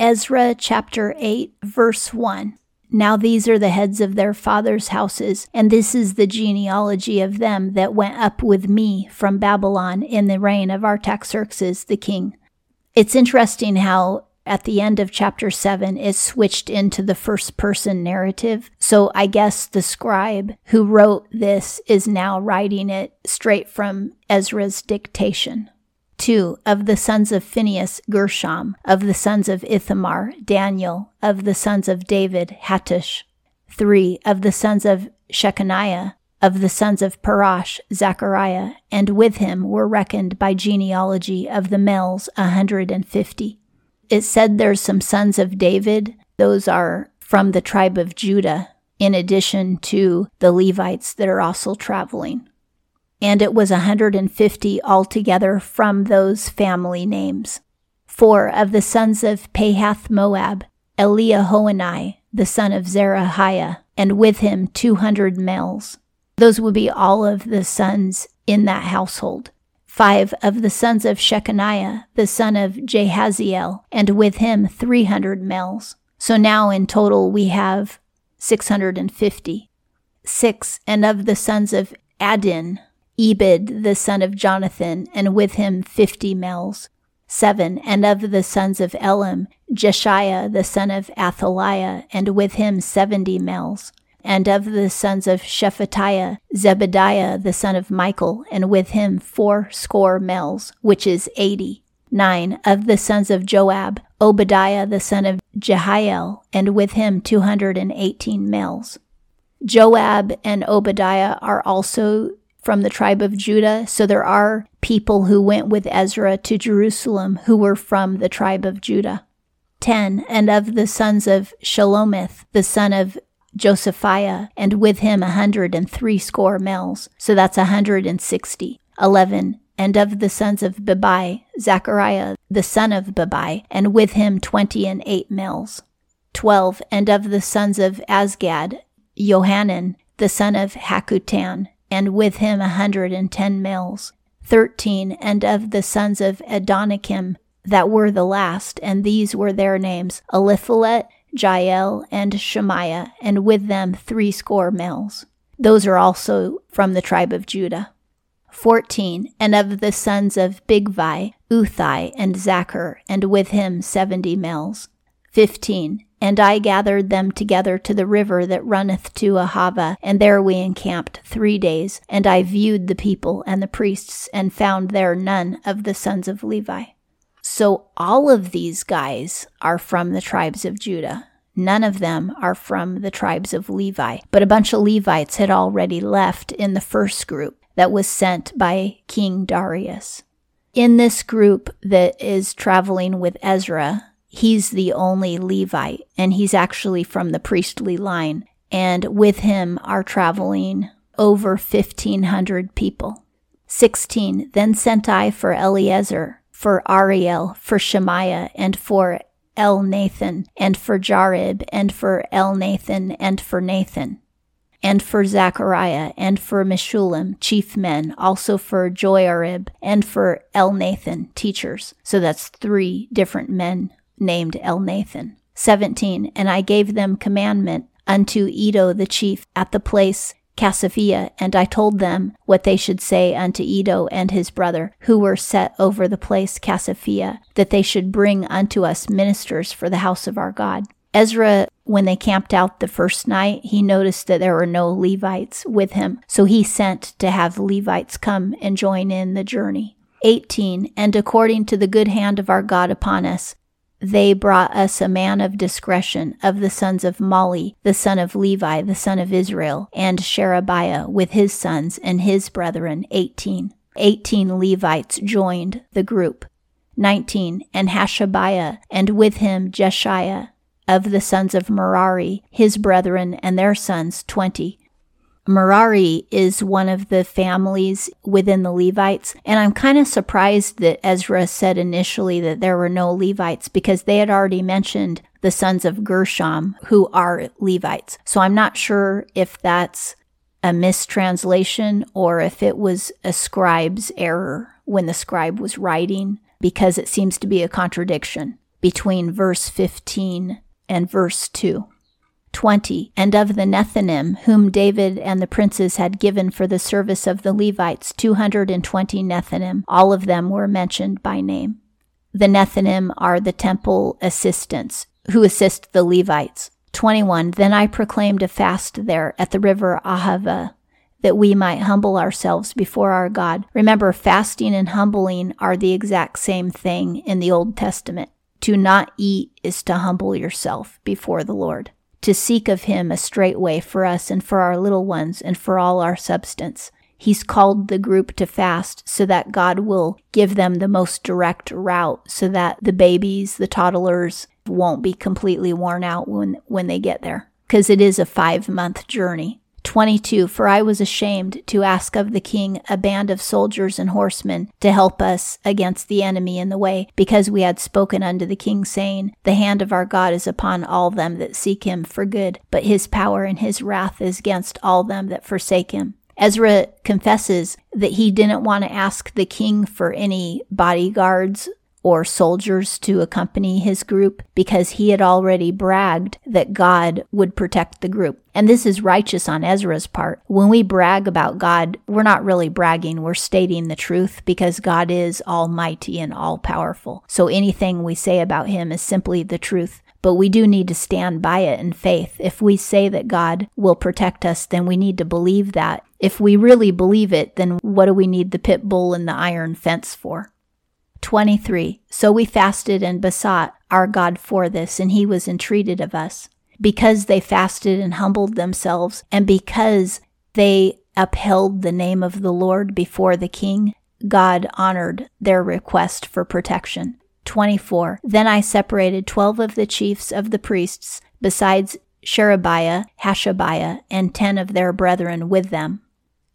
Ezra chapter 8, verse 1. Now these are the heads of their fathers' houses, and this is the genealogy of them that went up with me from Babylon in the reign of Artaxerxes the king. It's interesting how at the end of chapter 7 it switched into the first person narrative. So I guess the scribe who wrote this is now writing it straight from Ezra's dictation. 2. Of the sons of Phinehas, Gershom. Of the sons of Ithamar, Daniel. Of the sons of David, Hattush. 3. Of the sons of Shechaniah. Of the sons of Parash, Zechariah. And with him were reckoned by genealogy of the males a hundred and fifty. It said there's some sons of David. Those are from the tribe of Judah, in addition to the Levites that are also traveling and it was a 150 altogether from those family names. Four of the sons of Pahath Moab, Eliehoenai, the son of Zerahiah, and with him 200 males. Those would be all of the sons in that household. Five of the sons of Shechaniah, the son of Jahaziel, and with him 300 males. So now in total we have 650. Six, and of the sons of Adin, Ebed the son of Jonathan, and with him fifty males. Seven, and of the sons of Elam, Jeshiah the son of Athaliah, and with him seventy males. And of the sons of Shephatiah, Zebadiah the son of Michael, and with him four score males, which is eighty. Nine, of the sons of Joab, Obadiah the son of Jehiel, and with him two hundred and eighteen males. Joab and Obadiah are also from the tribe of Judah. So there are people who went with Ezra to Jerusalem who were from the tribe of Judah. 10. And of the sons of Shelomith, the son of Josiphiah, and with him a hundred and three score males. So that's a hundred and sixty. 11. And of the sons of Bebai, Zechariah, the son of Bebai, and with him twenty and eight males. 12. And of the sons of Azgad, Johanan, the son of Hakkatan, and with him a hundred and ten males. Thirteen, and of the sons of Adonikam that were the last, and these were their names, Eliphelet, Jael, and Shemaiah, and with them threescore males. Those are also from the tribe of Judah. 14. And of the sons of Bigvai, Uthai, and Zaccur, and with him seventy males. 15. And I gathered them together to the river that runneth to Ahava, and there we encamped three days. And I viewed the people and the priests, and found there none of the sons of Levi. So all of these guys are from the tribes of Judah. None of them are from the tribes of Levi, but a bunch of Levites had already left in the first group that was sent by King Darius. In this group that is traveling with Ezra, he's the only Levite, and he's actually from the priestly line. And with him are traveling over 1,500 people. 16. Then sent I for Eliezer, for Ariel, for Shemaiah, and for Elnathan, and for Jarib, and for Elnathan, and for Nathan, and for Zechariah, and for Meshullam, chief men, also for Joiarib, and for Elnathan, teachers. So that's three different men named Elnathan. 17. And I gave them commandment unto Iddo the chief at the place Casiphia, and I told them what they should say unto Iddo and his brother, who were set over the place Casiphia, that they should bring unto us ministers for the house of our God. Ezra, when they camped out the first night, he noticed that there were no Levites with him, so he sent to have Levites come and join in the journey. 18. And according to the good hand of our God upon us, they brought us a man of discretion of the sons of Mahli, the son of Levi, the son of Israel, and Sherebiah with his sons and his brethren, eighteen. Eighteen Levites joined the group. Nineteen, and Hashabiah, and with him Jeshiah, of the sons of Merari, his brethren and their sons, twenty. Merari is one of the families within the Levites. And I'm kind of surprised that Ezra said initially that there were no Levites because they had already mentioned the sons of Gershom who are Levites. So I'm not sure if that's a mistranslation or if it was a scribe's error when the scribe was writing because it seems to be a contradiction. between verse 15 and verse 2. 20. And of the Nethinim, whom David and the princes had given for the service of the Levites, 220 Nethinim. All of them were mentioned by name. The Nethinim are the temple assistants who assist the Levites. 21. Then I proclaimed a fast there at the river Ahava that we might humble ourselves before our God. Remember, fasting and humbling are the exact same thing in the Old Testament. To not eat is to humble yourself before the Lord to seek of him a straight way for us and for our little ones and for all our substance. He's called the group to fast so that God will give them the most direct route so that the babies, the toddlers, won't be completely worn out when, when they get there. Because it is a five month journey. 22 For I was ashamed to ask of the king a band of soldiers and horsemen to help us against the enemy in the way, because we had spoken unto the king, saying, The hand of our God is upon all them that seek him for good, but his power and his wrath is against all them that forsake him. Ezra confesses that he didn't want to ask the king for any bodyguards or soldiers to accompany his group because he had already bragged that God would protect the group. And this is righteous on Ezra's part. When we brag about God, we're not really bragging, we're stating the truth because God is almighty and all powerful. So anything we say about him is simply the truth. But we do need to stand by it in faith. If we say that God will protect us, then we need to believe that. If we really believe it, then what do we need the pit bull and the iron fence for? 23. So we fasted and besought our God for this, and he was entreated of us. Because they fasted and humbled themselves, and because they upheld the name of the Lord before the king, God honored their request for protection. 24. Then I separated twelve of the chiefs of the priests, besides Sherebiah, Hashabiah, and ten of their brethren with them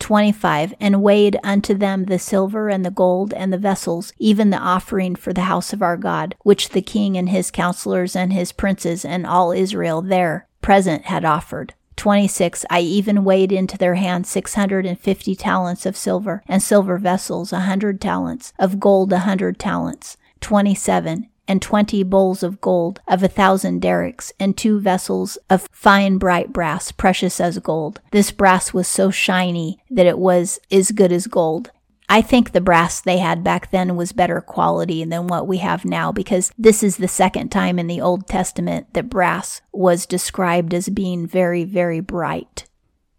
25 And weighed unto them the silver and the gold and the vessels, even the offering for the house of our God, which the king and his counselors and his princes and all Israel there present had offered. 26 I even weighed into their hands 650 talents of silver, and silver vessels a hundred talents, of gold a hundred talents. 27 and twenty bowls of gold of a thousand darics, and two vessels of fine bright brass, precious as gold. This brass was so shiny that it was as good as gold. I think the brass they had back then was better quality than what we have now because this is the second time in the Old Testament that brass was described as being very, very bright.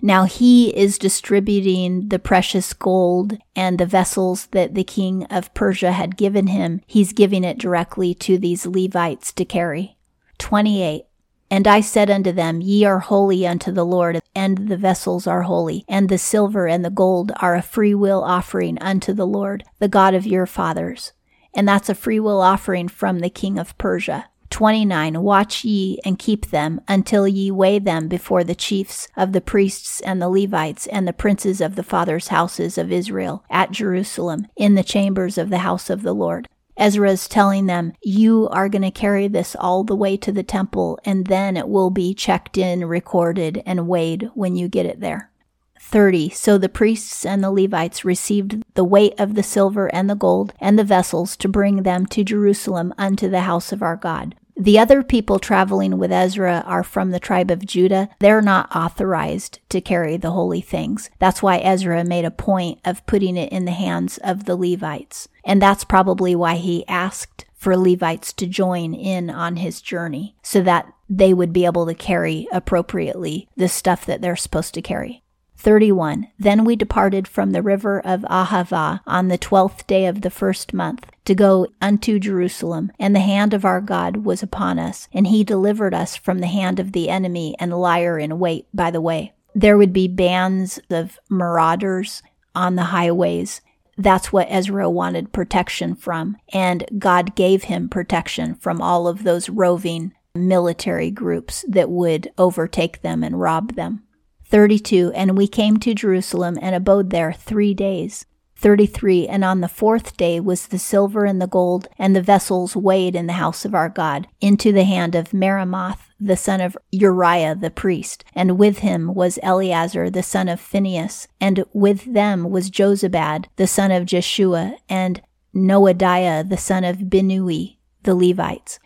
Now he is distributing the precious gold and the vessels that the king of Persia had given him. He's giving it directly to these Levites to carry. 28. And I said unto them, Ye are holy unto the Lord, and the vessels are holy, and the silver and the gold are a free will offering unto the Lord, the God of your fathers. And that's a free will offering from the king of Persia. 29 Watch ye and keep them until ye weigh them before the chiefs of the priests and the Levites and the princes of the fathers' houses of Israel at Jerusalem in the chambers of the house of the Lord. Ezra is telling them, You are going to carry this all the way to the temple, and then it will be checked in, recorded, and weighed when you get it there. 30. So the priests and the Levites received the weight of the silver and the gold and the vessels to bring them to Jerusalem unto the house of our God. The other people traveling with Ezra are from the tribe of Judah. They're not authorized to carry the holy things. That's why Ezra made a point of putting it in the hands of the Levites. And that's probably why he asked for Levites to join in on his journey so that they would be able to carry appropriately the stuff that they're supposed to carry. 31. Then we departed from the river of Ahava on the twelfth day of the first month to go unto Jerusalem, and the hand of our God was upon us, and he delivered us from the hand of the enemy and liar in wait by the way. There would be bands of marauders on the highways. That's what Ezra wanted protection from, and God gave him protection from all of those roving military groups that would overtake them and rob them. 32 And we came to Jerusalem and abode there three days. 33 And on the fourth day was the silver and the gold and the vessels weighed in the house of our God into the hand of Meremoth the son of Uriah the priest, and with him was Eleazar the son of Phinehas, and with them was Jozabad the son of Jeshua, and Noadiah the son of Binnui, the Levites.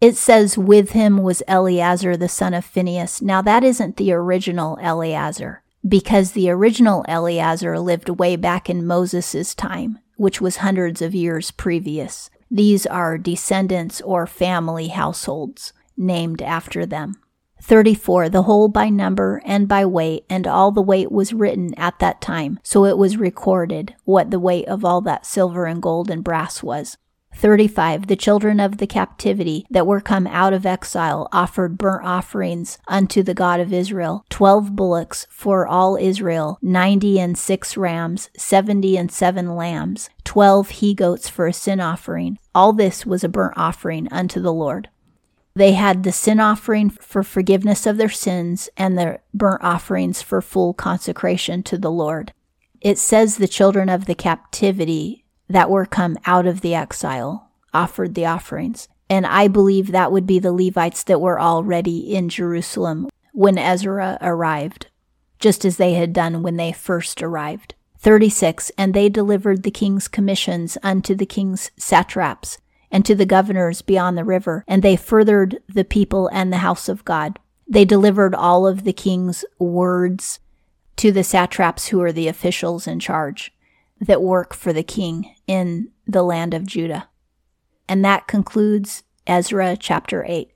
It says, with him was Eleazar the son of Phinehas. Now, that isn't the original Eleazar, because the original Eleazar lived way back in Moses' time, which was hundreds of years previous. These are descendants or family households named after them. 34. The whole by number and by weight, and all the weight was written at that time. So it was recorded what the weight of all that silver and gold and brass was. 35. The children of the captivity that were come out of exile offered burnt offerings unto the God of Israel, twelve bullocks for all Israel, ninety and six rams, seventy and seven lambs, twelve he goats for a sin offering. All this was a burnt offering unto the Lord. They had the sin offering for forgiveness of their sins and the burnt offerings for full consecration to the Lord. It says the children of the captivity that were come out of the exile offered the offerings. And I believe that would be the Levites that were already in Jerusalem when Ezra arrived, just as they had done when they first arrived. 36. And they delivered the king's commissions unto the king's satraps and to the governors beyond the river, and they furthered the people and the house of God. They delivered all of the king's words to the satraps who are the officials in charge that work for the king in the land of Judah. And that concludes Ezra chapter 8.